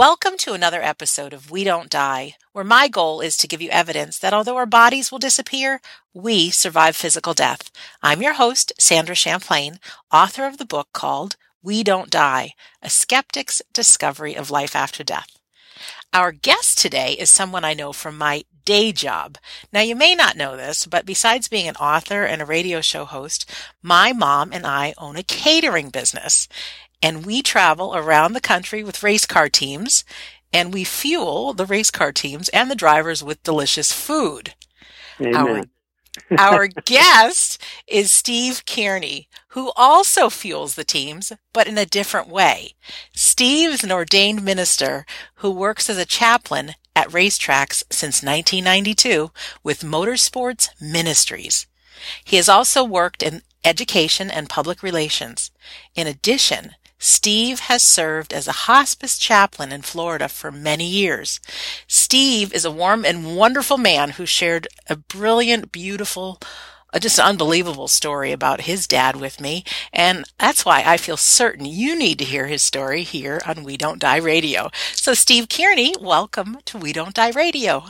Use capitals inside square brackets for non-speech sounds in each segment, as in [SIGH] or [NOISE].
Welcome to another episode of We Don't Die, where my goal is to give you evidence that although our bodies will disappear, we survive physical death. I'm your host, Sandra Champlain, author of the book called We Don't Die A Skeptic's Discovery of Life After Death. Our guest today is someone I know from my day job. Now, you may not know this, but besides being an author and a radio show host, my mom and I own a catering business and we travel around the country with race car teams and we fuel the race car teams and the drivers with delicious food. Amen. Our, [LAUGHS] our guest is Steve Kearney, who also fuels the teams, but in a different way. Steve is an ordained minister who works as a chaplain at racetracks since 1992 with Motorsports Ministries. He has also worked in education and public relations. In addition, Steve has served as a hospice chaplain in Florida for many years. Steve is a warm and wonderful man who shared a brilliant, beautiful, uh, just unbelievable story about his dad with me. And that's why I feel certain you need to hear his story here on We Don't Die Radio. So, Steve Kearney, welcome to We Don't Die Radio.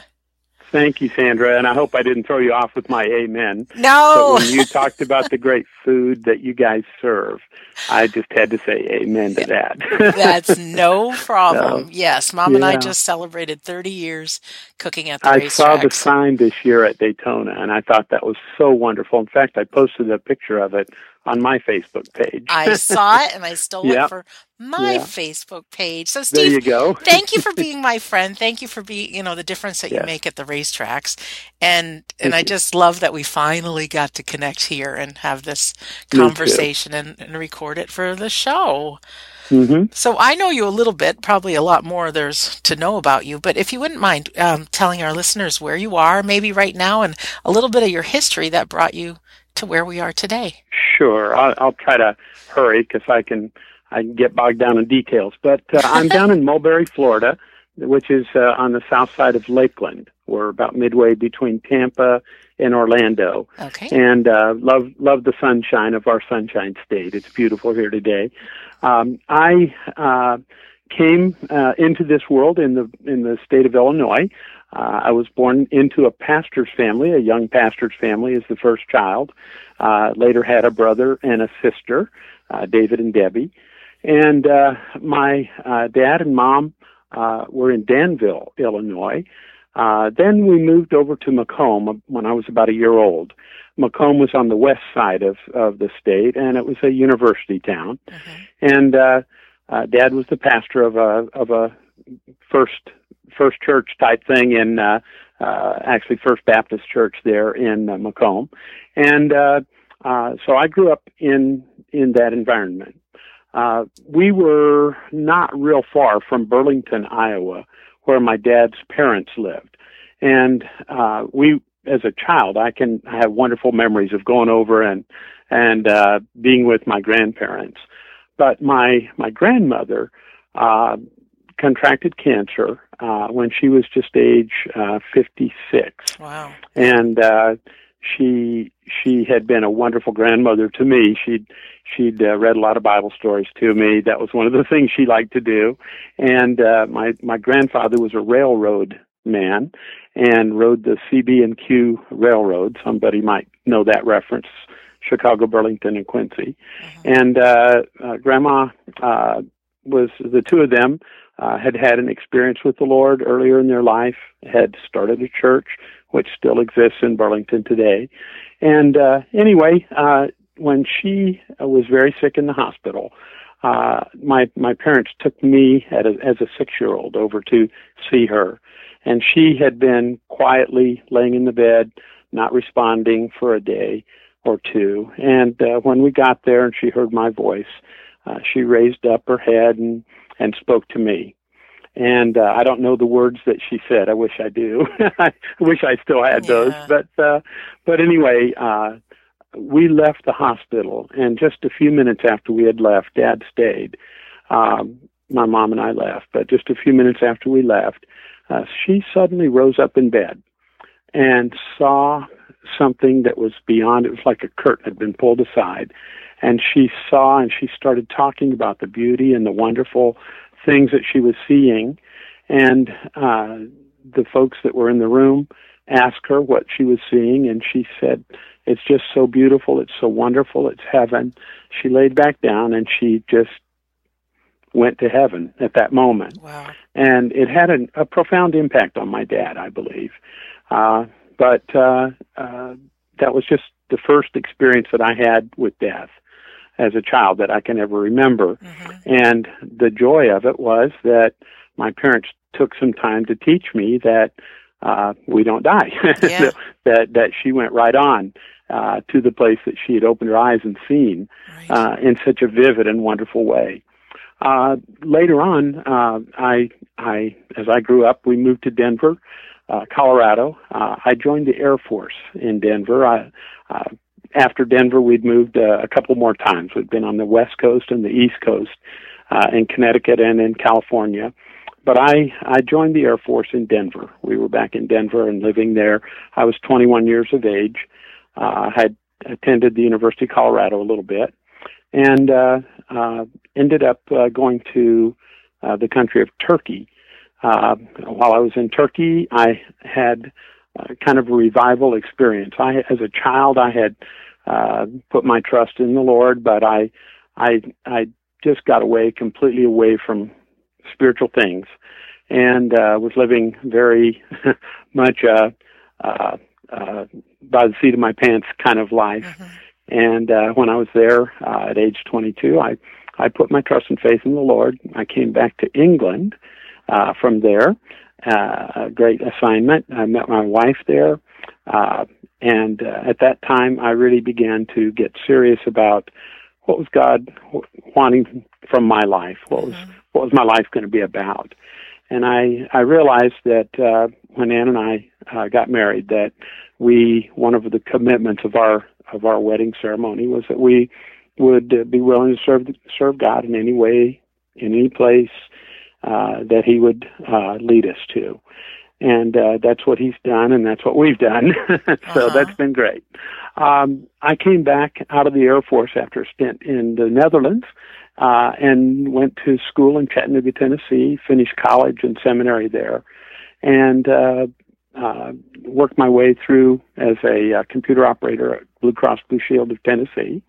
Thank you, Sandra, and I hope I didn't throw you off with my amen. No. But when you talked about the great food that you guys serve, I just had to say amen to that. That's no [LAUGHS] problem. So, yes, Mom and I just celebrated 30 years cooking at the I saw the sign this year at Daytona, and I thought that was so wonderful. In fact, I posted a picture of it on my Facebook page. I [LAUGHS] saw it and I still went Yeah. for my Yeah. Facebook page. So, there you go. [LAUGHS] thank you for [LAUGHS] being my friend. Thank you for being, you know, the difference that you make at the racetracks. And and Thank I you. just love that we finally got to connect here and have this conversation and, and record it for the show. hmm So I know you a little bit, probably a lot more there's to know about you, but if you wouldn't mind um, telling our listeners where you are, maybe right now, and a little bit of your history that brought you to where we are today. Sure, I'll, I'll try to hurry because I can I can get bogged down in details. But uh, I'm [LAUGHS] down in Mulberry, Florida, which is uh, on the south side of Lakeland. We're about midway between Tampa and Orlando, Okay. and uh, love love the sunshine of our Sunshine State. It's beautiful here today. Um, I uh, came uh, into this world in the in the state of Illinois. Uh, I was born into a pastor's family, a young pastor's family, as the first child. Uh, later had a brother and a sister, uh, David and Debbie. And uh, my uh, dad and mom uh, were in Danville, Illinois. Uh, then we moved over to Macomb when I was about a year old. Macomb was on the west side of, of the state, and it was a university town. Mhm. And uh, uh, Dad was the pastor of a of a first first church type thing in uh, uh, actually First Baptist Church there in uh, Macomb, and uh, uh, so I grew up in in that environment. Uh, we were not real far from Burlington, Iowa, where my dad's parents lived, and uh, we, as a child, I can I have wonderful memories of going over and and uh, being with my grandparents. But my my grandmother uh, contracted cancer uh, when she was just age uh, 56 Wow. and uh she she had been a wonderful grandmother to me. She'd she'd uh, read a lot of bible stories to me. That was one of the things she liked to do. And uh my my grandfather was a railroad man and rode the CB and Q railroad. Somebody might know that reference. Chicago Burlington and Quincy. Mhm. and uh, uh grandma uh was the two of them uh, had had an experience with the Lord earlier in their life, had started a church which still exists in Burlington today. And uh, anyway, uh, when she was very sick in the hospital, uh, my my parents took me at a, as a six year old over to see her, and she had been quietly laying in the bed, not responding for a day or two. And uh, when we got there and she heard my voice, uh, she raised up her head and and spoke to me. And uh, I don't know the words that she said. I wish I do. [LAUGHS] I wish I still had those. But uh, but anyway, uh, we left the hospital, and just a few minutes after we had left, Dad stayed. Um, my mom and I left, but just a few minutes after we left, uh, she suddenly rose up in bed and saw something that was beyond. It was like a curtain had been pulled aside, and she saw and she started talking about the beauty and the wonderful things that she was seeing, and uh, the folks that were in the room asked her what she was seeing, and she said, "It's just so beautiful. It's so wonderful. It's heaven." She laid back down and she just went to heaven at that moment. Wow. And it had a, a profound impact on my dad, I believe. Uh, but uh, uh, that was just the first experience that I had with death as a child that I can ever remember. Mm-hmm. And the joy of it was that my parents took some time to teach me that uh, we don't die. [LAUGHS] Yeah. that that she went right on uh, to the place that she had opened her eyes and seen Right. uh, in such a vivid and wonderful way. Uh, later on, uh, I, I, as I grew up, we moved to Denver, uh, Colorado. Uh, I joined the Air Force in Denver. I, uh, after Denver, we'd moved uh, a couple more times. We'd been on the West Coast and the East Coast, uh, in Connecticut and in California. But I, I joined the Air Force in Denver. We were back in Denver and living there. I was 21 years of age. Uh, had attended the University of Colorado a little bit, and uh, uh, ended up uh, going to uh, the country of Turkey. Uh, while I was in Turkey, I had uh, kind of a revival experience. I, as a child, I had uh, put my trust in the Lord, but I, I, I just got away completely away from spiritual things, and uh, was living very [LAUGHS] much uh, uh, uh, by the seat of my pants kind of life. Mhm. And uh, when I was there uh, at age 22, I I put my trust and faith in the Lord. I came back to England uh, from there. Uh, a great assignment. I met my wife there, uh, and uh, at that time, I really began to get serious about what was God w- wanting from my life. What was Mhm. what was my life going to be about? And I I realized that uh, when Ann and I uh, got married, that we one of the commitments of our of our wedding ceremony was that we would uh, be willing to serve serve God in any way, in any place uh, that He would uh, lead us to, and uh, that's what He's done, and that's what we've done. [LAUGHS] so Uh-huh. that's been great. Um, I came back out of the Air Force after a stint in the Netherlands. Uh, and went to school in Chattanooga, Tennessee, finished college and seminary there, and uh, uh, worked my way through as a uh, computer operator at Blue Cross Blue Shield of Tennessee.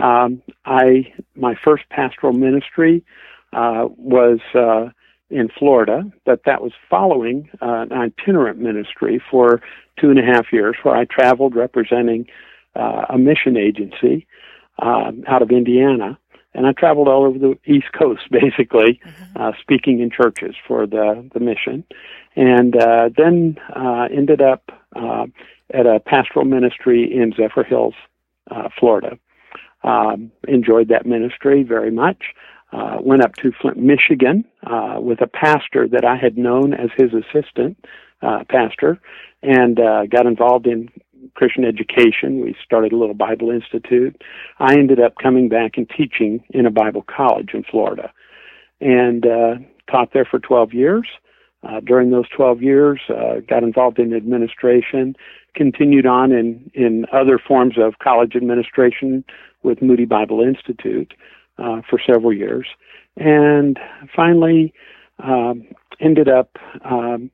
Um, I my first pastoral ministry uh, was uh, in Florida, but that was following uh, an itinerant ministry for two and a half years, where I traveled representing uh, a mission agency um, out of Indiana. And I traveled all over the East Coast, [LAUGHS] basically, Mhm. uh, speaking in churches for the the mission, and uh, then uh, ended up uh, at a pastoral ministry in Zephyrhills, uh, Florida. Um, enjoyed that ministry very much. Uh, went up to Flint, Michigan, uh, with a pastor that I had known as his assistant uh, pastor, and uh, got involved in Christian education. We started a little Bible Institute. I ended up coming back and teaching in a Bible college in Florida, and uh, taught there for 12 years. Uh, during those 12 years, uh, got involved in administration, continued on in, in other forms of college administration with Moody Bible Institute uh, for several years, and finally um, ended up um,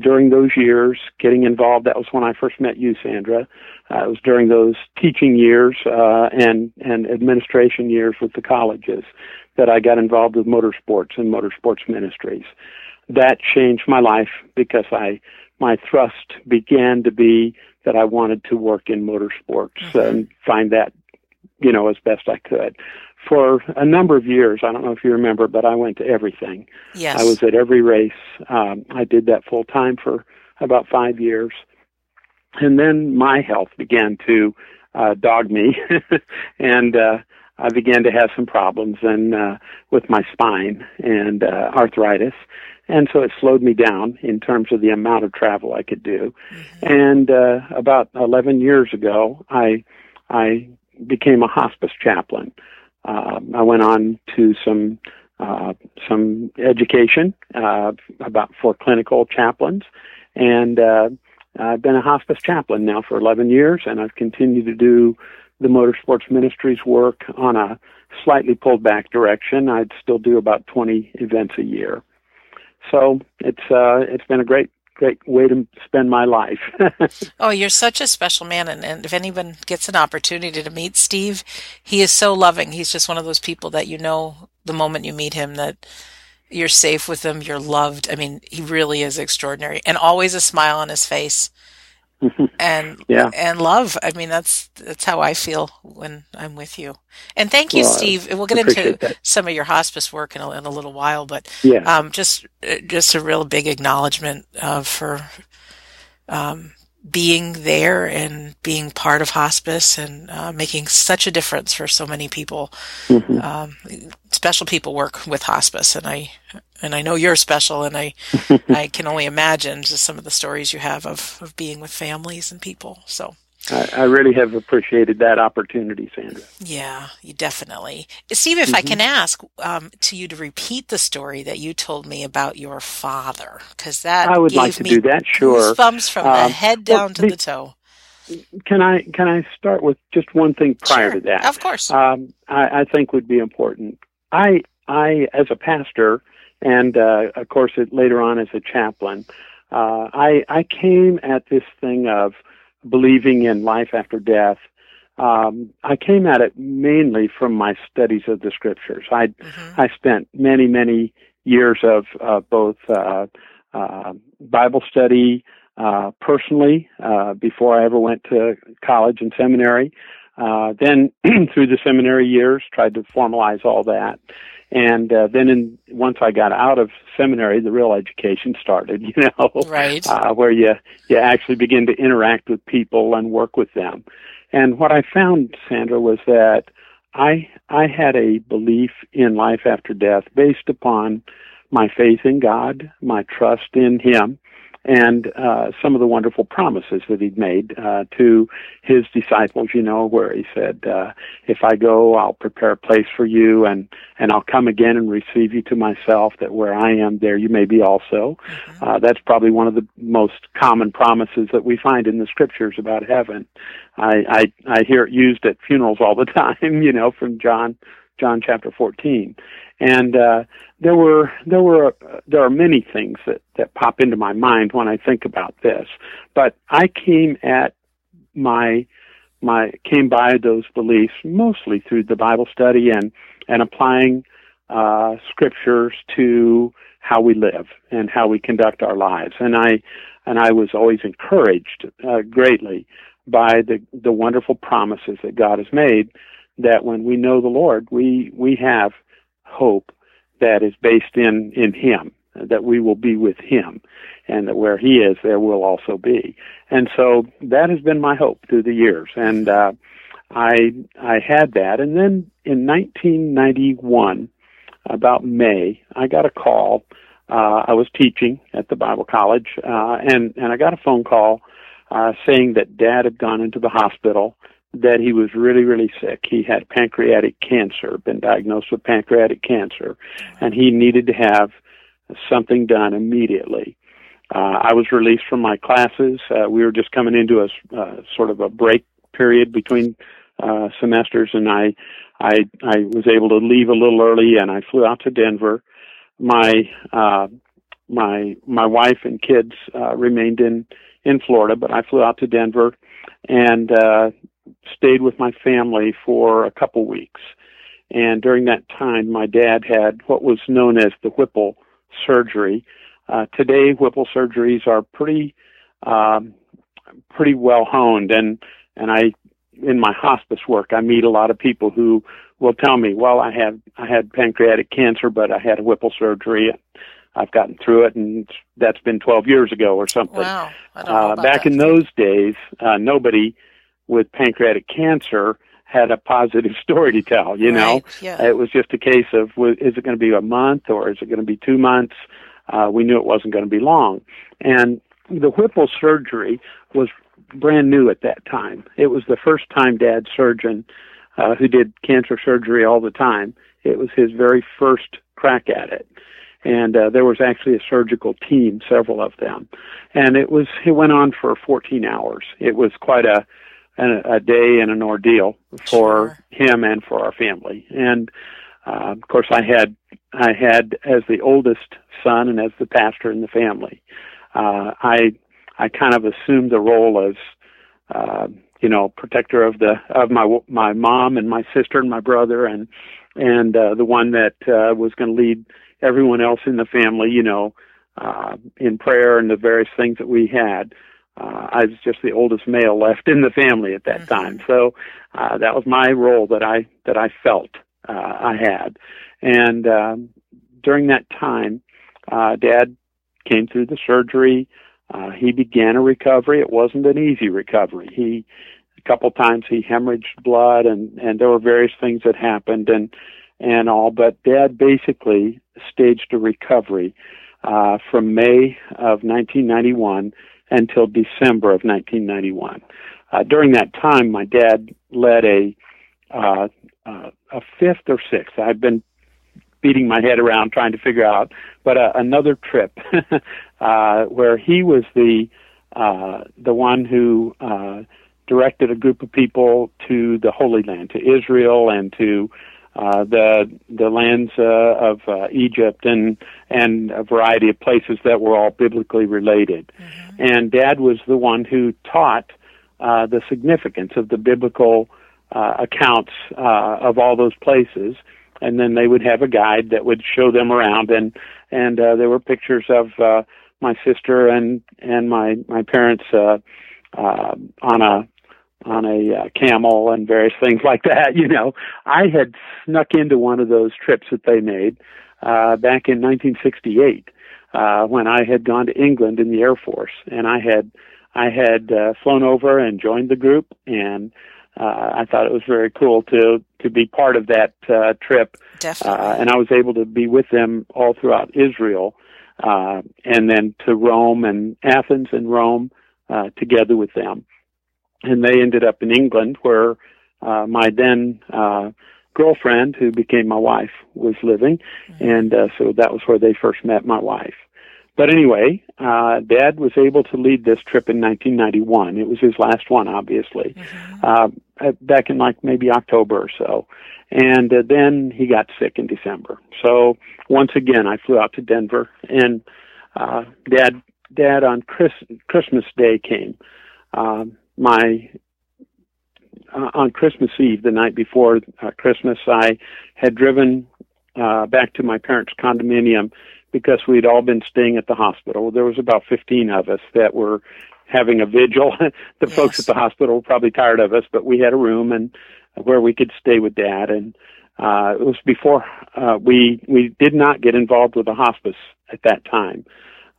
during those years getting involved. That was when I first met you, Sandra. Uh, it was during those teaching years uh, and and administration years with the colleges that I got involved with motorsports and motorsports ministries. That changed my life because I my thrust began to be that I wanted to work in motorsports Mhm. and find that you know as best I could. For a number of years, I don't know if you remember, but I went to everything. Yes. I was at every race. Um, I did that full time for about five years, and then my health began to uh, dog me, [LAUGHS] and uh, I began to have some problems and uh, with my spine and uh, arthritis, and so it slowed me down in terms of the amount of travel I could do. Mhm. And uh, about 11 years ago, I I became a hospice chaplain. Uh, I went on to some uh, some education uh, about for clinical chaplains, and uh, I've been a hospice chaplain now for 11 years, and I've continued to do the motorsports ministries work on a slightly pulled back direction. I'd still do about 20 events a year. So it's uh, it's been a great great way to spend my life. [LAUGHS] oh, you're such a special man, and, and if anyone gets an opportunity to meet Steve, he is so loving. He's just one of those people that you know the moment you meet him that you're safe with him, you're loved. I mean, he really is extraordinary, and always a smile on his face. And [LAUGHS] yeah. and love. I mean, that's that's how I feel when I'm with you. And thank you, well, Steve. We'll get into that. some of your hospice work in a, in a little while, but yeah. um, just just a real big acknowledgement uh, for um, being there and being part of hospice and uh, making such a difference for so many people. Mm-hmm. Um, special people work with hospice, and I and I know you're special, and I [LAUGHS] I can only imagine just some of the stories you have of of being with families and people. So. I, I really have appreciated that opportunity, Sandra. Yeah, you definitely. Steve, if mm-hmm. I can ask um, to you to repeat the story that you told me about your father, because that I would like to do that. Sure, bumps from um, the head down well, to the, the, toe. Can I can I start with just one thing prior sure, to that? Of course. Um, I, I think would be important. I I as a pastor and uh, of course it, later on as a chaplain, uh, I I came at this thing of believing in life after death. Um, I came at it mainly from my studies of the scriptures. I mm-hmm. I spent many many years of uh, both uh, uh, Bible study uh, personally uh, before I ever went to college and seminary. Uh, then [CLEARS THROAT] through the seminary years, tried to formalize all that. And uh, then, in, once I got out of seminary, the real education started. [LAUGHS] You know, right? Uh, where you you actually begin to interact with people and work with them. And what I found, Sandra, was that I I had a belief in life after death based upon my faith in God, my trust in Him, and uh, some of the wonderful promises that he'd made uh, to his disciples. You know, where he said, uh, "If I go, I'll prepare a place for you, and and I'll come again and receive you to myself. That where I am, there you may be also." Mm-hmm. Uh, that's probably one of the most common promises that we find in the scriptures about heaven. I I, I hear it used at funerals all the [LAUGHS] time. You know, from John John chapter 14. And uh, there were there were uh, there are many things that that pop into my mind when I think about this. But I came at my my came by those beliefs mostly through the Bible study and and applying uh, scriptures to how we live and how we conduct our lives. And I and I was always encouraged uh, greatly by the the wonderful promises that God has made that when we know the Lord, we we have hope that is based in in Him, that we will be with Him, and that where He is, there will also be. And so that has been my hope through the years, and uh, I I had that, and then in 1991, about May, I got a call. Uh, I was teaching at the Bible College, uh, and and I got a phone call uh, saying that Dad had gone into the hospital that he was really, really sick. He had pancreatic cancer, been diagnosed with pancreatic cancer, and he needed to have something done immediately. Uh, I was released from my classes. Uh, we were just coming into a uh, sort of a break period between uh, semesters, and I, I, I was able to leave a little early, and I flew out to Denver. My, uh, my, my wife and kids uh, remained in in Florida, but I flew out to Denver, and uh, stayed with my family for a couple weeks. And during that time, my dad had what was known as the Whipple surgery. Uh, today, Whipple surgeries are pretty, um, pretty well honed, and and I, in my hospice work, I meet a lot of people who will tell me, "Well, I had I had pancreatic cancer, but I had a Whipple surgery. I've gotten through it, and that's been 12 years ago or something." Wow, I don't know uh, back in those days, uh, nobody with pancreatic cancer had a positive [LAUGHS] story to tell. You right. know, yeah. it was just a case of is it going to be a month or is it going to be two months? Uh, we knew it wasn't going to be long, and the Whipple surgery was brand new at that time. It was the first time Dad surgeon uh, who did cancer surgery all the time. It was his very first crack at it and uh, there was actually a surgical team, several of them, and it was it went on for 14 hours. It was quite a an, a day and an ordeal for sure. him and for our family. And uh, of course, I had I had as the oldest son and as the pastor in the family, uh, I I kind of assumed the role as uh, you know protector of the of my my mom and my sister and my brother and and uh, the one that uh, was going to lead everyone else in the family, you know, uh, in prayer and the various things that we had. Uh, I was just the oldest male left in the family at that mm-hmm. time, so uh, that was my role that I that I felt uh, I had. And um, during that time, uh, Dad came through the surgery. Uh, he began a recovery. It wasn't an easy recovery. He a couple times he hemorrhaged blood, and and there were various things that happened, and and all. But Dad basically staged a recovery uh, from May of 1991 until December of 1991. Uh, during that time, my dad led a uh, uh, a fifth or sixth. I've been beating my head around trying to figure out, but uh, another trip [LAUGHS] uh, where he was the uh, the one who uh, directed a group of people to the Holy Land, to Israel, and to uh, the the lands uh, of uh, Egypt and and a variety of places that were all biblically related. Mm-hmm. And Dad was the one who taught uh, the significance of the biblical uh, accounts uh, of all those places, and then they would have a guide that would show them around, and and uh, there were pictures of uh, my sister and and my my parents uh, uh, on a on a uh, camel and various things like that. You know, I had snuck into one of those trips that they made uh, back in 1968 uh, when I had gone to England in the Air Force, and I had I had uh, flown over and joined the group and uh, I thought it was very cool to to be part of that uh, trip. Definitely. Uh, and I was able to be with them all throughout Israel, uh, and then to Rome and Athens and Rome uh, together with them. And they ended up in England, where uh, my then uh, girlfriend, who became my wife, was living, mm-hmm. and uh, so that was where they first met my wife. But anyway, uh, Dad was able to lead this trip in 1991. It was his last one, obviously, mm-hmm. uh, back in like maybe October or so. And uh, then he got sick in December. So once again, I flew out to Denver, and uh, Dad, Dad on Chris, Christmas Day came. Um, my uh, on Christmas Eve, the night before uh, Christmas, I had driven uh, back to my parents' condominium because we'd all been staying at the hospital. There was about 15 of us that were having a vigil. [LAUGHS] the yes. folks at the hospital were probably tired of us, but we had a room and where we could stay with dad and uh it was before uh we we did not get involved with the hospice at that time.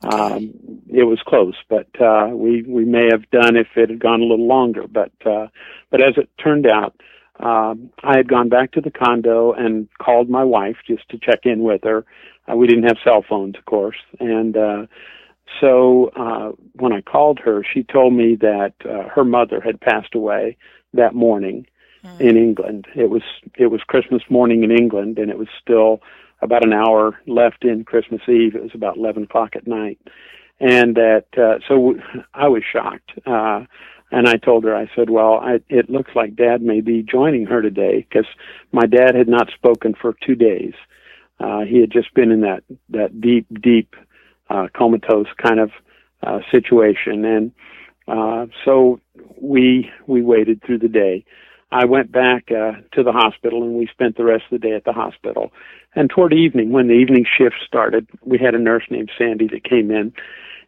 Um it was close, but uh we we may have done if it had gone a little longer, but uh but as it turned out, um, I had gone back to the condo and called my wife just to check in with her. Uh, we didn't have cell phones, of course, and uh, so uh, when I called her, she told me that uh, her mother had passed away that morning mm. in England. It was it was Christmas morning in England, and it was still about an hour left in Christmas Eve. It was about eleven o'clock at night, and that uh, so I was shocked. Uh, and I told her, I said, well, I, it looks like dad may be joining her today because my dad had not spoken for two days. Uh, he had just been in that, that deep, deep, uh, comatose kind of, uh, situation. And, uh, so we, we waited through the day. I went back, uh, to the hospital and we spent the rest of the day at the hospital. And toward evening, when the evening shift started, we had a nurse named Sandy that came in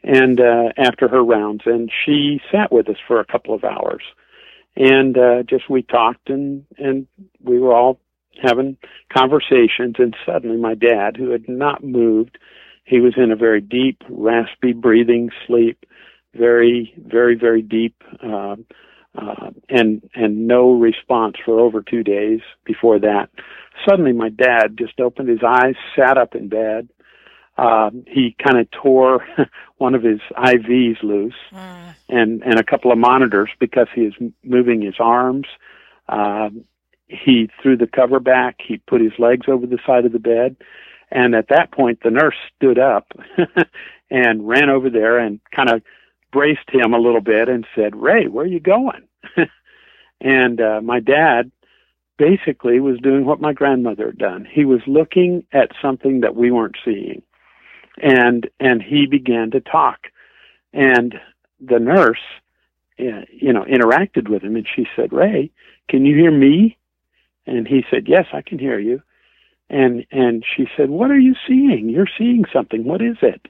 and uh, after her rounds, and she sat with us for a couple of hours, and uh, just we talked and and we were all having conversations, and suddenly my dad, who had not moved, he was in a very deep, raspy breathing sleep, very, very, very deep. Uh, uh, and and no response for over two days before that. Suddenly, my dad just opened his eyes, sat up in bed, uh, he kind of tore [LAUGHS] one of his IVs loose mm. and and a couple of monitors because he is moving his arms. Uh, he threw the cover back. He put his legs over the side of the bed, and at that point, the nurse stood up [LAUGHS] and ran over there and kind of braced him a little bit and said, "Ray, where are you going?" [LAUGHS] And uh, my dad basically was doing what my grandmother had done. He was looking at something that we weren't seeing, and and he began to talk, and the nurse, uh, you know, interacted with him, and she said, "Ray, can you hear me?" And he said, "Yes, I can hear you." And and she said, "What are you seeing? You're seeing something. What is it?"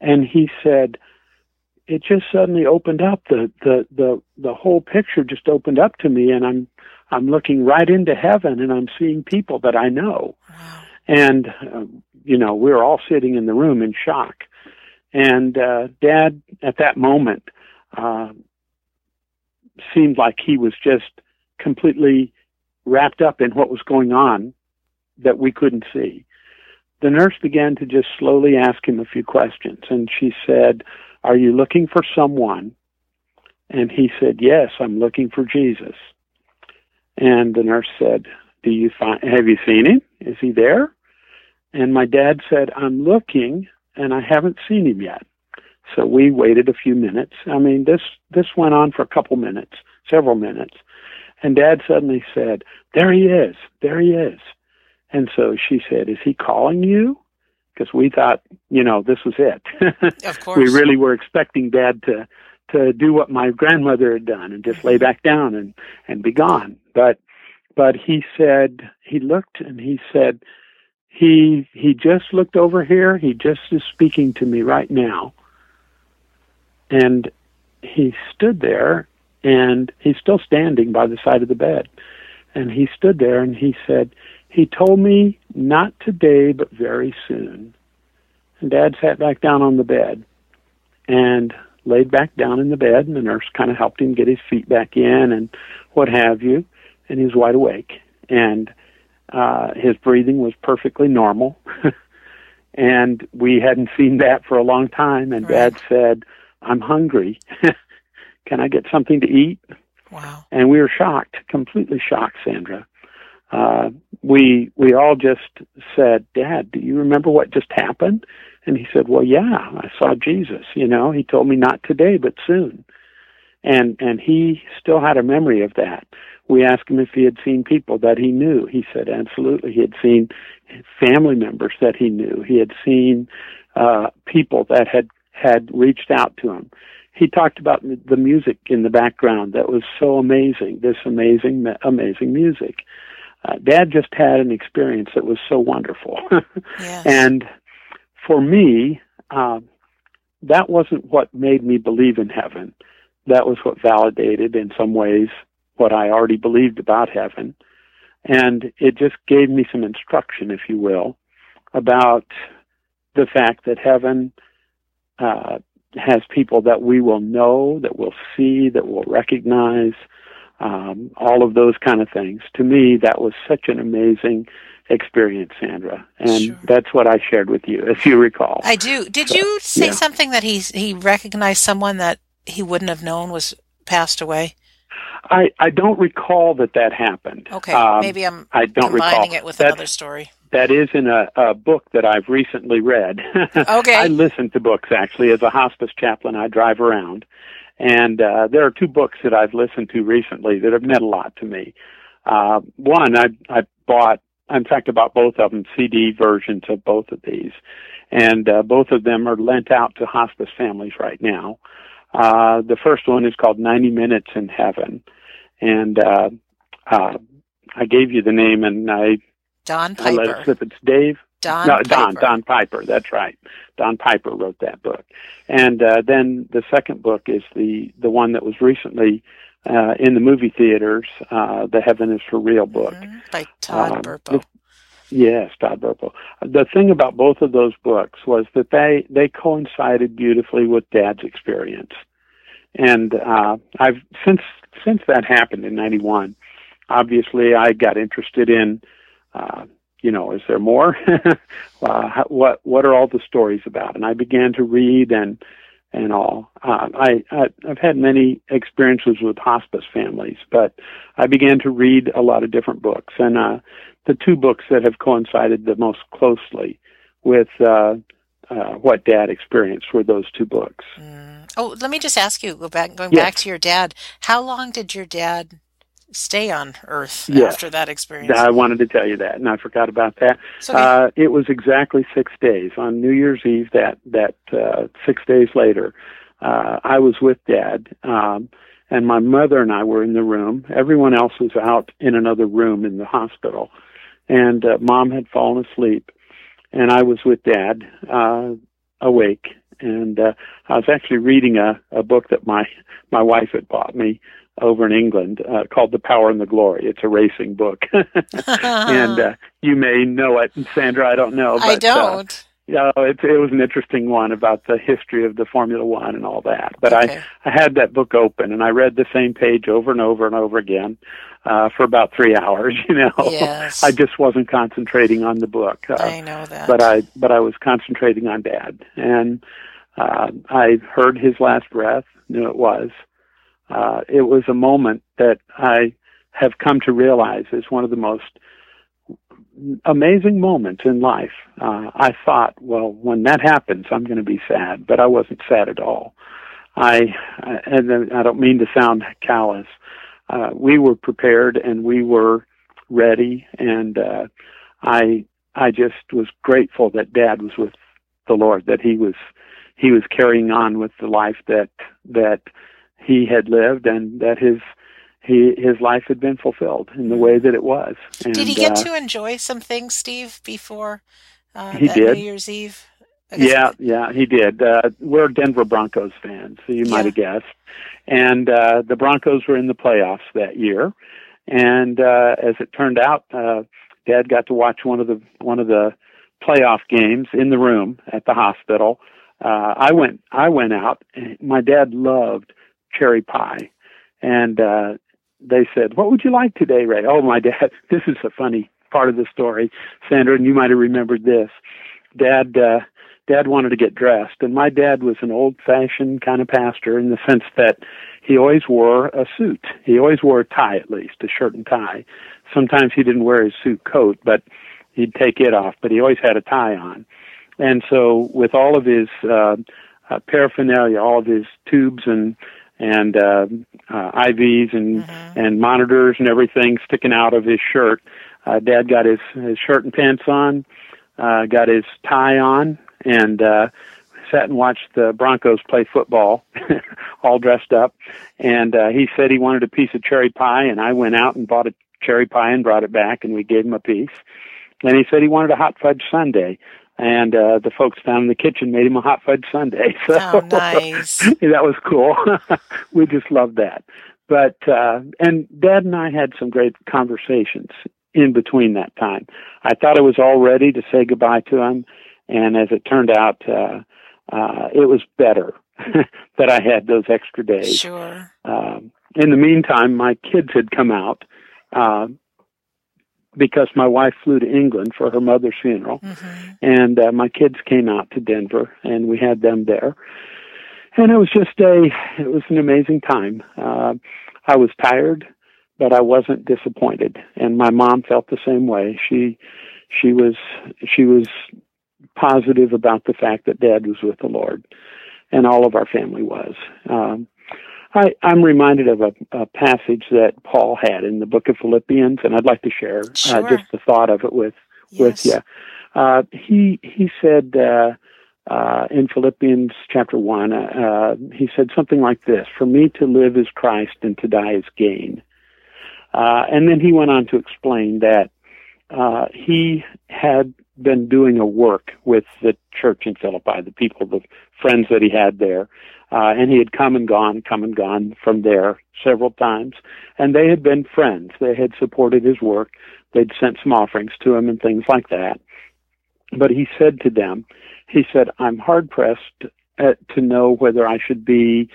And he said, "It just suddenly opened up. The the the the whole picture just opened up to me, and I'm I'm looking right into heaven, and I'm seeing people that I know." Wow. And uh, you know, we were all sitting in the room in shock. And uh, Dad, at that moment, uh, seemed like he was just completely wrapped up in what was going on that we couldn't see. The nurse began to just slowly ask him a few questions, and she said, Are you looking for someone? And he said, Yes, I'm looking for Jesus. And the nurse said, Do you find have you seen him? Is he there? And my dad said, I'm looking and I haven't seen him yet. So we waited a few minutes. I mean, this this went on for a couple minutes, several minutes. And dad suddenly said, "There he is. There he is." And so she said, "Is he calling you?" Because we thought, you know, this was it. [LAUGHS] Of course. we really were expecting dad to to do what my grandmother had done and just lay mm-hmm. back down and and be gone. But but he said he looked and he said he he just looked over here. He just is speaking to me right now. And he stood there and he's still standing by the side of the bed. And he stood there and he said, He told me not today, but very soon. And Dad sat back down on the bed and laid back down in the bed, and the nurse kind of helped him get his feet back in and what have you. And he was wide awake. And uh, his breathing was perfectly normal. [LAUGHS] and we hadn't seen that for a long time. And right. Dad said, I'm hungry. [LAUGHS] Can I get something to eat? Wow. And we were shocked, completely shocked, Sandra. Uh, we we all just said, Dad, do you remember what just happened? And he said, Well, yeah, I saw Jesus. You know, he told me not today, but soon. And and he still had a memory of that. We asked him if he had seen people that he knew. He said, Absolutely. He had seen family members that he knew. He had seen uh, people that had had reached out to him he talked about the music in the background that was so amazing, this amazing, amazing music. Uh, Dad just had an experience that was so wonderful. [LAUGHS] yes. And for me, uh, that wasn't what made me believe in heaven. That was what validated, in some ways, what I already believed about heaven. And it just gave me some instruction, if you will, about the fact that heaven uh, has people that we will know, that we'll see, that we'll recognize, um, all of those kind of things. To me, that was such an amazing experience, Sandra, and sure. that's what I shared with you, if you recall. I do. Did so, you say yeah. something that he he recognized someone that he wouldn't have known was passed away? I I don't recall that that happened. Okay, um, maybe I'm I don't combining recall. it with that, another story that is in a, a book that I've recently read. [LAUGHS] Okay. I listen to books actually as a hospice chaplain. I drive around, and uh, there are two books that I've listened to recently that have meant a lot to me. Uh, one I I bought. In fact, I bought both of them CD versions of both of these, and uh, both of them are lent out to hospice families right now. Uh, the first one is called 90 Minutes in Heaven, and uh, uh, I gave you the name, and I Don Piper. If it's Dave. Don no, Piper. Don, Don Piper. That's right. Don Piper wrote that book. And uh, then the second book is the the one that was recently uh, in the movie theaters, uh, the Heaven is for Real book mm-hmm. by Todd um, Burpo. yes, Todd Burpo. The thing about both of those books was that they they coincided beautifully with Dad's experience, and uh, I've since since that happened in '91. Obviously, I got interested in uh, you know, is there more? [LAUGHS] uh, what what are all the stories about? And I began to read and and all. Uh, I, I I've had many experiences with hospice families, but I began to read a lot of different books, and uh, the two books that have coincided the most closely with uh, uh, what Dad experienced were those two books. Mm. Oh, let me just ask you, go back, going yes. back to your dad. How long did your dad stay on Earth Yes. after that experience. I wanted to tell you that, and I forgot about that. So Uh, it was exactly six days on New Year's Eve. That that uh, six days later, uh, I was with Dad, um, and my mother and I were in the room. Everyone else was out in another room in the hospital, and uh, Mom had fallen asleep, and I was with Dad, uh, awake, and uh, I was actually reading a, a book that my my wife had bought me over in England uh, called The Power and the Glory. It's a racing book, [LAUGHS] and uh, you may know it, Sandra. I don't know. But, I Uh, don't. yeah, it, it was an interesting one about the history of the Formula One and all that. But Okay. I, I had that book open and I read the same page over and over and over again uh, for about three [LAUGHS] hours. You know, Yes. I just wasn't concentrating on the book. Uh, I know that. but I but I was concentrating on Dad, and uh, I heard his last breath. Knew it was. Uh, it was a moment that I have come to realize is one of the most amazing moments in life. Uh, I thought, well, when that happens, I'm going to be sad, but I wasn't sad at all. I and I don't mean to sound callous. Uh, we were prepared and we were ready, and uh, I I just was grateful that Dad was with the Lord, that he was he was carrying on with the life that that he had lived, and that his he his life had been fulfilled in the way that it was. And, did he get uh, to enjoy some things, Steve, before uh, He did. New Year's Eve? Yeah, yeah, he did. Uh, we're Denver Broncos fans, so you Yeah. might have guessed. And uh, the Broncos were in the playoffs that year. And uh, as it turned out, uh, Dad got to watch one of the one of the playoff games in the room at the hospital. Uh, I went I went out. My dad loved cherry pie, and uh, they said, "What would you like today, Ray?" Oh, my dad. [LAUGHS] This is a funny part of the story, Sandra, and you might have remembered this. Dad. Uh, dad wanted to get dressed and my dad was an old fashioned kind of pastor in the sense that he always wore a suit he always wore a tie at least a shirt and tie sometimes he didn't wear his suit coat but he'd take it off but he always had a tie on and so with all of his uh, uh paraphernalia all of his tubes and and uh, uh IVs and Mhm. and monitors and everything sticking out of his shirt. Uh dad got his his shirt and pants on uh got his tie on and uh sat and watched the Broncos play football [LAUGHS] all dressed up. And uh he said he wanted a piece of cherry pie and I went out and bought a cherry pie and brought it back and we gave him a piece. And he said he wanted a hot fudge sundae and uh the folks down in the kitchen made him a hot fudge sundae [LAUGHS] so Oh, nice. [LAUGHS] that was cool [LAUGHS] we just loved that but uh and dad and I had some great conversations in between that time I thought I was all ready to say goodbye to him and as it turned out uh uh it was better that I had those extra days Sure. um, in the meantime, my kids had come out uh, because my wife flew to England for her mother's funeral, hmm and uh, my kids came out to Denver, and we had them there. And it was just a, it was an amazing time. Uh, I was tired, but I wasn't disappointed, and my mom felt the same way. She, she was, she was positive about the fact that Dad was with the Lord, and all of our family was. Um, I, I'm reminded of a, a passage that Paul had in the book of Philippians, and I'd like to share Sure. uh, just the thought of it with with you. Uh, he he said uh, uh, in Philippians chapter one, uh, uh, he said something like this: "For me to live is Christ, and to die is gain." Uh, and then he went on to explain that uh, he had been doing a work with the church in Philippi, the people, the friends that he had there, uh, and he had come and gone, come and gone from there several times, and they had been friends. They had supported his work. They'd sent some offerings to him and things like that. But he said to them, he said, "I'm hard pressed uh, to know whether I should be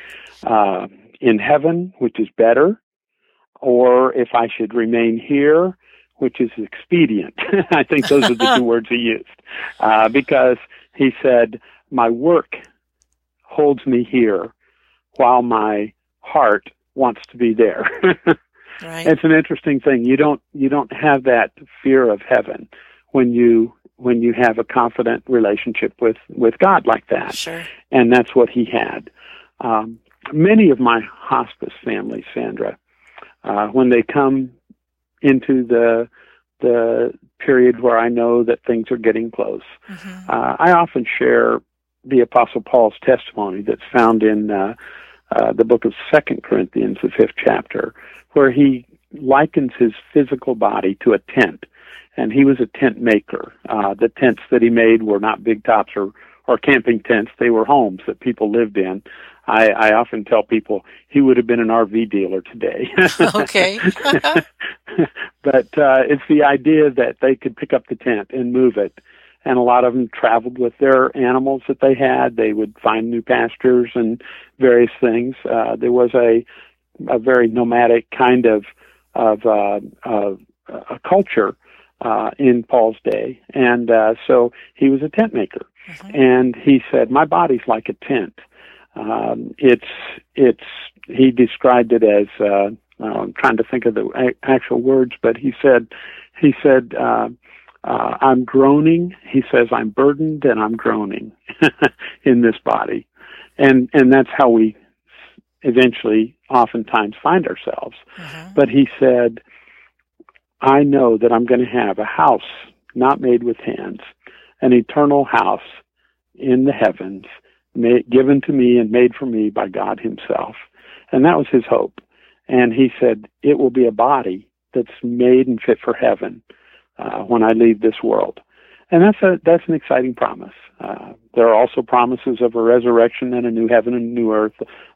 uh, in heaven, which is better, or if I should remain here." Which is expedient. [LAUGHS] I think those are the two [LAUGHS] words he used. Uh, because he said, My work holds me here while my heart wants to be there. [LAUGHS] Right. it's an interesting thing. You don't you don't have that fear of heaven when you when you have a confident relationship with with God like that, Sure. and that's what he had. Um, many of my hospice family, Sandra, Uh, when they come into the the period where I know that things are getting close, mm-hmm. uh, I often share the Apostle Paul's testimony that's found in uh, uh, the book of Second Corinthians, the fifth chapter, where he likens his physical body to a tent, and he was a tent maker. Uh, the tents that he made were not big tops or or camping tents; they were homes that people lived in. I, I often tell people he would have been an RV dealer today. [LAUGHS] okay. [LAUGHS] but uh, it's the idea that they could pick up the tent and move it and a lot of them traveled with their animals that they had. They would find new pastures and various things. Uh, there was a a very nomadic kind of of, uh, of a culture uh, in Paul's day, and uh, so he was a tent maker. Mm-hmm. And he said, "My body's like a tent. Um, it's it's." He described it as. Uh, I'm trying to think of the actual words, but he said, he said, uh, uh, I'm groaning. He says, I'm burdened and I'm groaning [LAUGHS] in this body. And, and that's how we eventually oftentimes find ourselves. Mm-hmm. But he said, I know that I'm going to have a house not made with hands, an eternal house in the heavens, made, given to me and made for me by God Himself. And that was his hope. And he said, it will be a body that's made and fit for heaven uh, when I leave this world. And that's a that's an exciting promise. Uh, there are also promises of a resurrection and a new heaven and a new earth.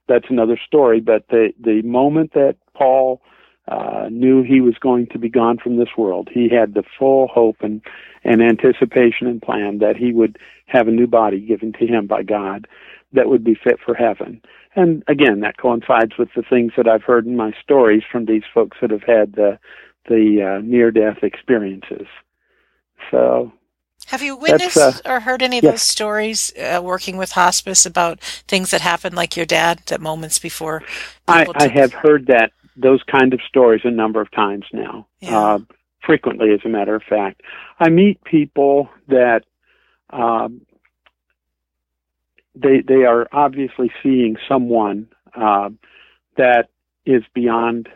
That's another story. But the the moment that Paul uh, knew he was going to be gone from this world, he had the full hope and and anticipation and plan that he would have a new body given to him by God that would be fit for heaven. And again, that coincides with the things that I've heard in my stories from these folks that have had the the uh, near death experiences. So, have you witnessed uh, or heard any of those stories uh, working with hospice about things that happened, like your dad, that moments before? I, I have heard that those kind of stories a number of times now, yeah. Uh, frequently, as a matter of fact. I meet people that um, they they are obviously seeing someone uh, that is beyond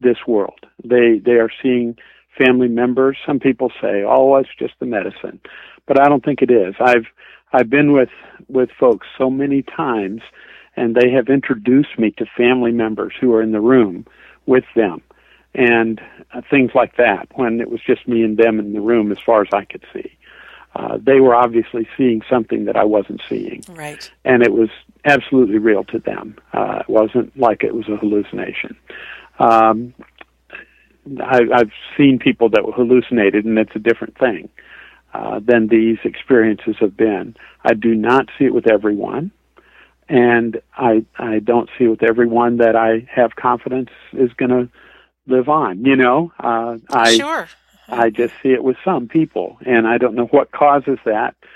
this world. They they are seeing family members. Some people say, "Oh, it's just the medicine," but I don't think it is. I've I've been with with folks so many times, and they have introduced me to family members who are in the room with them, and uh, things like that. When it was just me and them in the room, as far as I could see. Uh, they were obviously seeing something that I wasn't seeing. Right. And it was absolutely real to them. Uh, it wasn't like it was a hallucination. Um, I, I've seen people that were hallucinated, and it's a different thing uh, than these experiences have been. I do not see it with everyone, and I I don't see it with everyone that I have confidence is going to live on. You know, uh, I sure. I just see it with some people, and I don't know what causes that. Uh,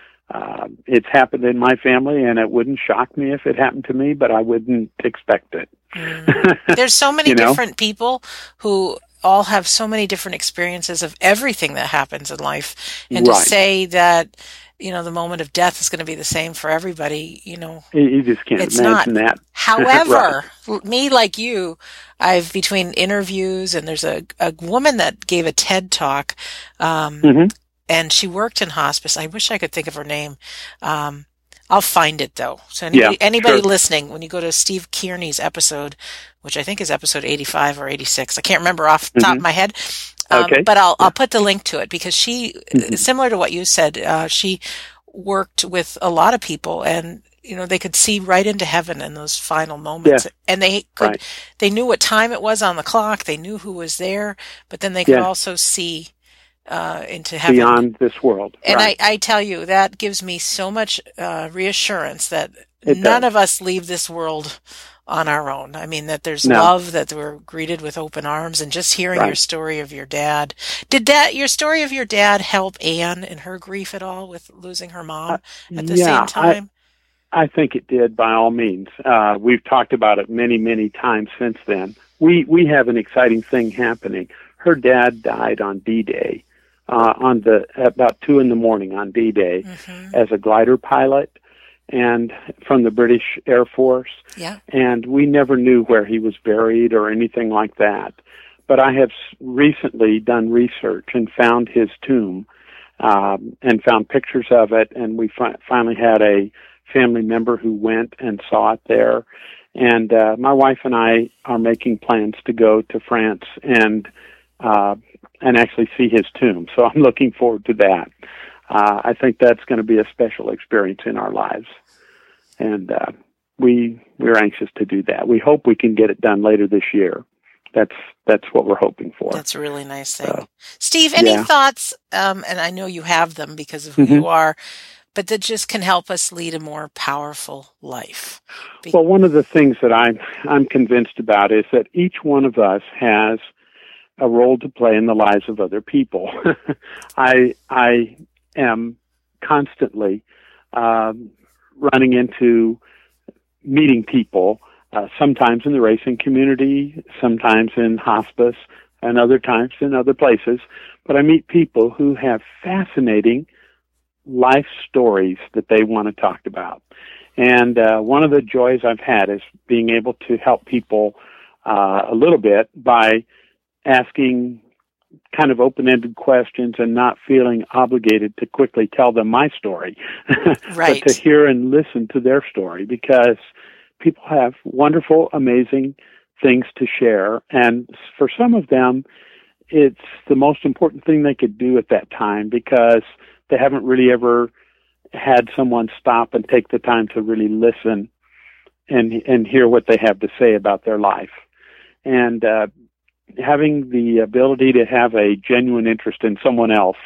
it's happened in my family, and it wouldn't shock me if it happened to me, but I wouldn't expect it. Mm. There's so [LAUGHS] many you know? different people who all have so many different experiences of everything that happens in life, and right. to say that you know the moment of death is going to be the same for everybody, you know, you just can't it's imagine not. that. [LAUGHS] However, right. me like you, I've between interviews and there's a a woman that gave a TED talk. Um, mm-hmm and she worked in hospice. I wish I could think of her name. Um, I'll find it though. So anybody, yeah, anybody sure. listening, when you go to Steve Kearney's episode, which I think is episode 85 or 86, I can't remember off the mm-hmm. top of my head. Um, okay. But I'll, I'll put the link to it because she, mm-hmm. similar to what you said, uh, she worked with a lot of people and you know they could see right into heaven in those final moments yeah. and they could right. they knew what time it was on the clock they knew who was there but then they could yeah. also see uh, into heaven beyond this world. And right. I, I tell you that gives me so much uh, reassurance that it none does. of us leave this world on our own. I mean that there's no. love, that we're greeted with open arms, and just hearing right. your story of your dad. Did that your story of your dad help Anne in her grief at all with losing her mom uh, at the yeah, same time? I, I think it did by all means. Uh, we've talked about it many, many times since then. We we have an exciting thing happening. Her dad died on D Day uh, on the about two in the morning on D-Day mm-hmm. as a glider pilot, and from the British Air Force. Yeah. And we never knew where he was buried or anything like that. But I have recently done research and found his tomb um, and found pictures of it, and we fi- finally had a family member who went and saw it there. And uh, my wife and I are making plans to go to France and uh, and actually see his tomb. So I'm looking forward to that. Uh, I think that's going to be a special experience in our lives, and uh, we we're anxious to do that. We hope we can get it done later this year. That's that's what we're hoping for. That's a really nice thing. So, Steve, any yeah. thoughts? Um, and I know you have them because of who mm-hmm. you are, but that just can help us lead a more powerful life. Be- well, one of the things that I'm I'm convinced about is that each one of us has a role to play in the lives of other people. [LAUGHS] I I am constantly um, running into meeting people, uh, sometimes in the racing community, sometimes in hospice, and other times in other places. But I meet people who have fascinating life stories that they want to talk about. And uh, one of the joys I've had is being able to help people uh, a little bit by asking kind of open-ended questions and not feeling obligated to quickly tell them my story, [LAUGHS] right. but to hear and listen to their story because people have wonderful, amazing things to share, and for some of them, it's the most important thing they could do at that time because they haven't really ever had someone stop and take the time to really listen and and hear what they have to say about their life. And uh, having the ability to have a genuine interest in someone else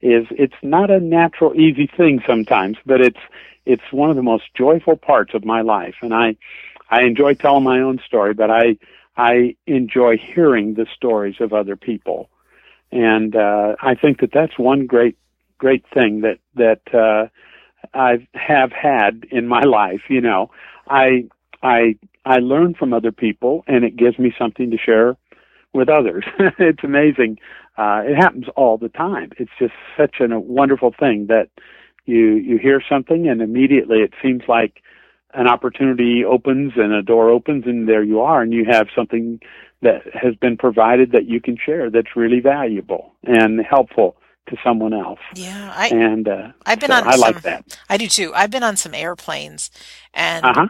is it's not a natural easy thing sometimes but it's it's one of the most joyful parts of my life. And i i enjoy telling my own story but i i enjoy hearing the stories of other people. And uh i think that that's one great great thing that that uh i have had in my life you know. I i i learn from other people and it gives me something to share with others. [LAUGHS] it's amazing. Uh, it happens all the time. It's just such a wonderful thing that you you hear something and immediately it seems like an opportunity opens and a door opens and there you are and you have something that has been provided that you can share that's really valuable and helpful to someone else. Yeah, I and uh, I've been so on. I some, like that. I do too. I've been on some airplanes, and uh-huh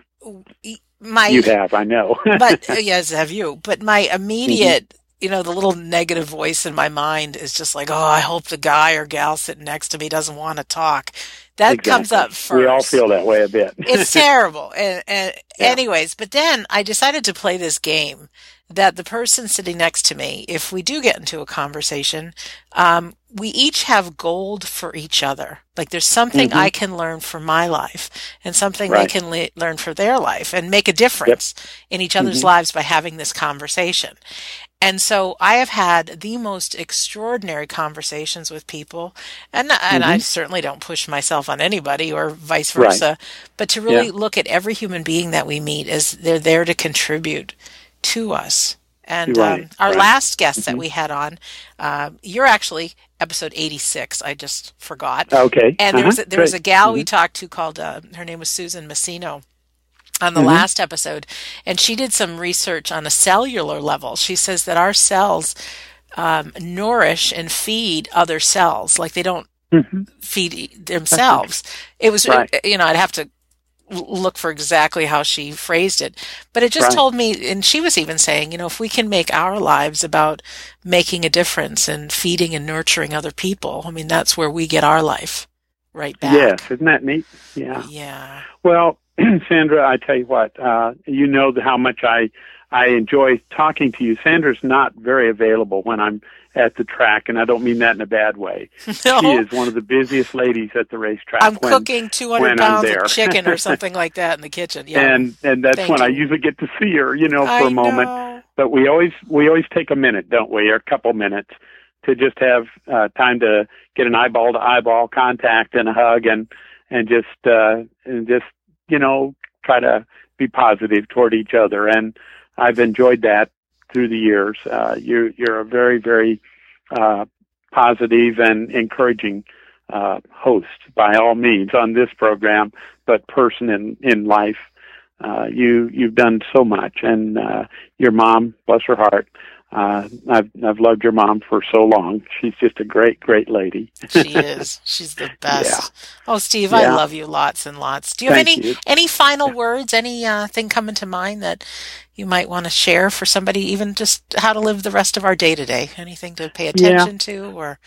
my you have, I know. [LAUGHS] but uh, yes, have you? But my immediate, mm-hmm. you know, the little negative voice in my mind is just like, oh, I hope the guy or gal sitting next to me doesn't want to talk. That exactly. comes up first. We all feel that way a bit. it's terrible. [LAUGHS] And, and yeah. anyways, but then I decided to play this game that the person sitting next to me, if we do get into a conversation, um, we each have gold for each other. Like there's something mm-hmm. I can learn from my life and something right. they can le- learn for their life and make a difference yep. in each other's mm-hmm. lives by having this conversation. And so I have had the most extraordinary conversations with people, and and mm-hmm. I certainly don't push myself on anybody or vice versa, right. but to really yeah. look at every human being that we meet as they're there to contribute to us. And right, um, our right. last guest mm-hmm. that we had on, uh, you're actually episode 86. I just forgot. Okay. And uh-huh. there was a, there was a gal mm-hmm. we talked to called uh, her name was Susan Messino on the Mm-hmm. last episode, and she did some research on a cellular level. She says that our cells um, nourish and feed other cells, like they don't Mhm. feed themselves. It was, Right. you know, I'd have to look for exactly how she phrased it, but it just Right. told me, and she was even saying, you know, if we can make our lives about making a difference and feeding and nurturing other people, I mean, that's where we get our life right back. Yes, isn't that neat? Yeah. Yeah. Well, [CLEARS THROAT] Sandra, I tell you what, uh, you know how much I I enjoy talking to you. Sandra's not very available when I'm at the track, and I don't mean that in a bad way. [LAUGHS] No. She is one of the busiest ladies at the racetrack. I'm when, cooking 200 when pounds of chicken or [LAUGHS] something like that in the kitchen. Yeah. and and that's Thank when I usually get to see her, you know, for I a moment. know. But we always we always take a minute, don't we, or a couple minutes to just have uh, time to get an eyeball to eyeball contact and a hug and and just uh, and just you know try to be positive toward each other. And I've enjoyed that through the years. Uh, you you're a very very uh, positive and encouraging uh, host by all means on this program, but person in in life. Uh, you you've done so much, and uh, your mom, bless her heart, uh, I've I've loved your mom for so long. She's just a great, great lady. she is. She's the [LAUGHS] best. Yeah. Oh, Steve, yeah. I love you lots and lots. Do you Thank have any you. any final words? Any uh, thing coming to mind that you might want to share for somebody? Even just how to live the rest of our day today. Anything to pay attention yeah. to, or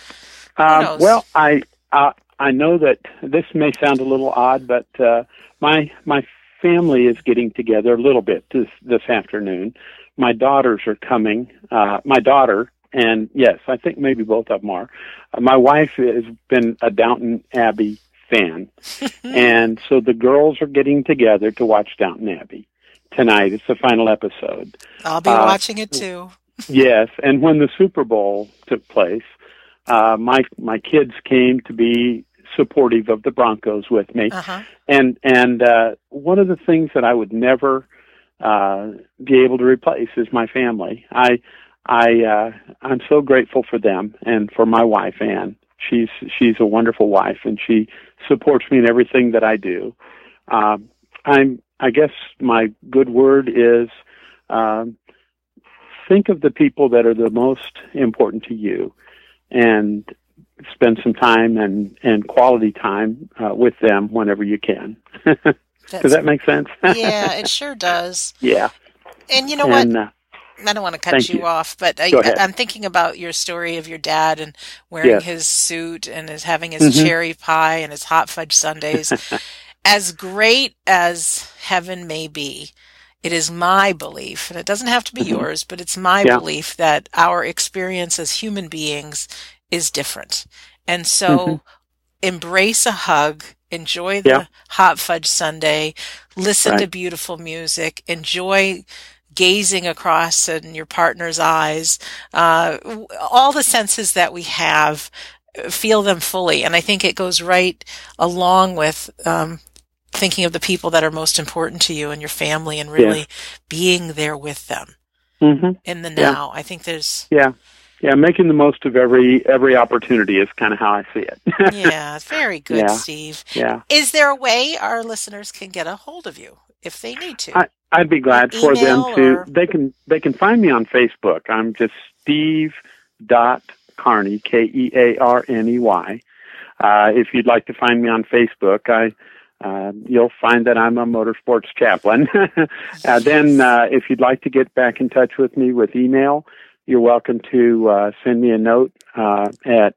um, well, I uh, I know that this may sound a little odd, but uh, my my family is getting together a little bit this this afternoon my daughters are coming. Uh, my daughter, and yes, I think maybe both of them are. Uh, my wife has been a Downton Abbey fan, [LAUGHS] and so the girls are getting together to watch Downton Abbey tonight. It's the final episode. I'll be uh, watching it too. [LAUGHS] yes, and when the Super Bowl took place, uh, my my kids came to be supportive of the Broncos with me, uh-huh. and and uh, one of the things that I would never uh, be able to replace is my family. I I uh, I'm so grateful for them and for my wife Anne. She's she's a wonderful wife and she supports me in everything that I do. Um, I'm I guess my good word is um, think of the people that are the most important to you and spend some time and and quality time uh, with them whenever you can. [LAUGHS] That's, Does that make sense? [LAUGHS] yeah, it sure does. Yeah. And you know and, what? Uh, I don't want to cut you, you, off, but I, am thinking about your story of your dad and wearing yes. his suit and his having his mm-hmm. cherry pie and his hot fudge sundaes. [LAUGHS] as great as heaven may be, it is my belief, and it doesn't have to be mm-hmm. yours, but it's my yeah. belief that our experience as human beings is different. And so mm-hmm. embrace a hug, enjoy the Yeah. hot fudge sundae, listen to beautiful music, enjoy gazing across in your partner's eyes, uh, all the senses that we have, uh, feel them fully. And I think it goes right along with, um, thinking of the people that are most important to you and your family and really being there with them hmm in the Yeah. now. I think there's, Yeah. Yeah, making the most of every every opportunity is kind of how I see it. [LAUGHS] yeah, very good, Yeah. Steve. yeah. Is there a way our listeners can get a hold of you if they need to? I- I'd be glad for them to or- they can they can find me on Facebook. I'm just Steve dot Kearney K E A R N E Y. Uh, if you'd like to find me on Facebook, I uh, you'll find that I'm a motorsports chaplain. [LAUGHS] uh, then, uh, if you'd like to get back in touch with me with email, you're welcome to uh, send me a note uh, at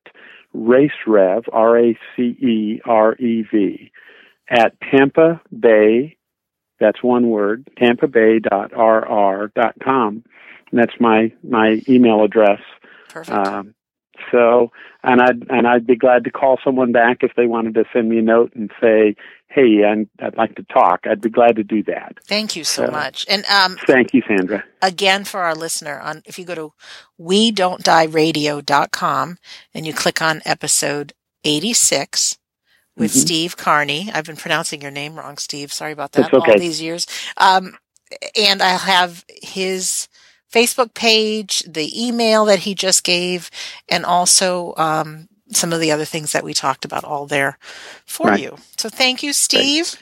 racerev r a c e r e v at Tampa Bay. That's one word. Tampa tampabay.rr.com. And that's my my email address. Perfect. Um, so, and I'd and I'd be glad to call someone back if they wanted to send me a note and say, "Hey, i I'd like to talk." I'd be glad to do that. Thank you so so- much. And um, Thank you, Sandra. again, for our listener, on if you go to we don't die radio.com and you click on episode 86 with Mhm. Steve Kearney. I've been pronouncing your name wrong, Steve. Sorry about that okay. all these years. Um, and I'll have his Facebook page, the email that he just gave, and also um, some of the other things that we talked about all there for Right. you. So thank you, Steve.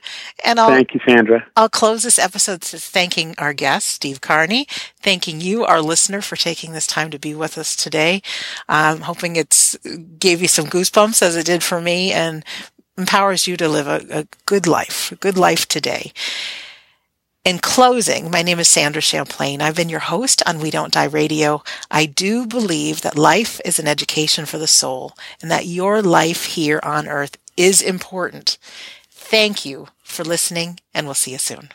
And I'll Thank you, Sandra. I'll close this episode to thanking our guest, Steve Kearney, thanking you, our listener, for taking this time to be with us today. I'm hoping it's gave you some goosebumps as it did for me and empowers you to live a, a good life, a good life today. In closing, my name is Sandra Champlain. I've been your host on We Don't Die Radio. I do believe that life is an education for the soul and that your life here on earth is important. Thank you for listening and we'll see you soon.